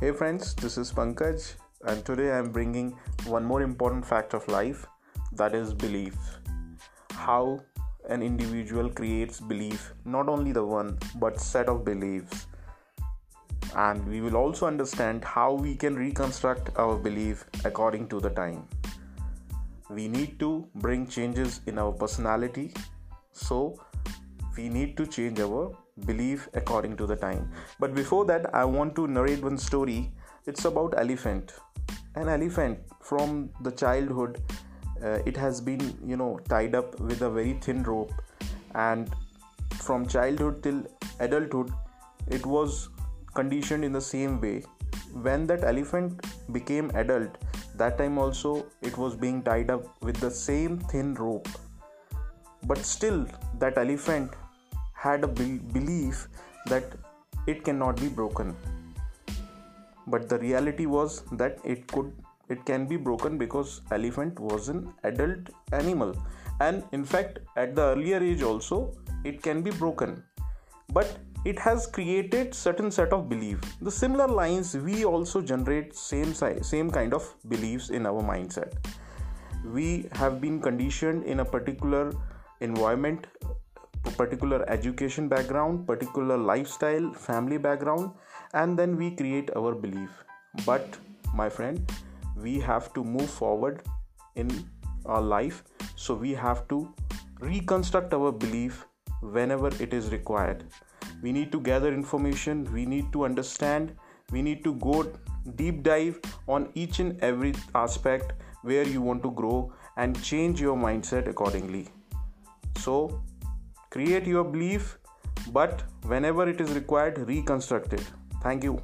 Hey friends, this is Pankaj, and today I am bringing one more important fact of life that is belief. How an individual creates belief, not only the one but set of beliefs. And we will also understand how we can reconstruct our belief according to the time. We need to bring changes in our personality, so we need to change our belief according to the time. But before that i want to narrate one story. It's about elephant. An elephant from the childhood uh, it has been you know tied up with a very thin rope. And from childhood till adulthood it was conditioned in the same way. When that elephant became adult that time also it was being tied up with the same thin rope. But still that elephant had a be- belief that it cannot be broken. But the reality was that it could it can be broken because elephant was an adult animal. And in fact at the earlier age also it can be broken. But it has created certain set of belief. The similar lines we also generate same same kind of beliefs in our mindset. We have been conditioned in a particular environment particular education background, particular lifestyle, family background, and then we create our belief. But, my friend, we have to move forward in our life, so we have to reconstruct our belief whenever it is required. We need to gather information, we need to understand, we need to go deep dive on each and every aspect where you want to grow and change your mindset accordingly. So, Create your belief, but whenever it is required, reconstruct it. Thank you.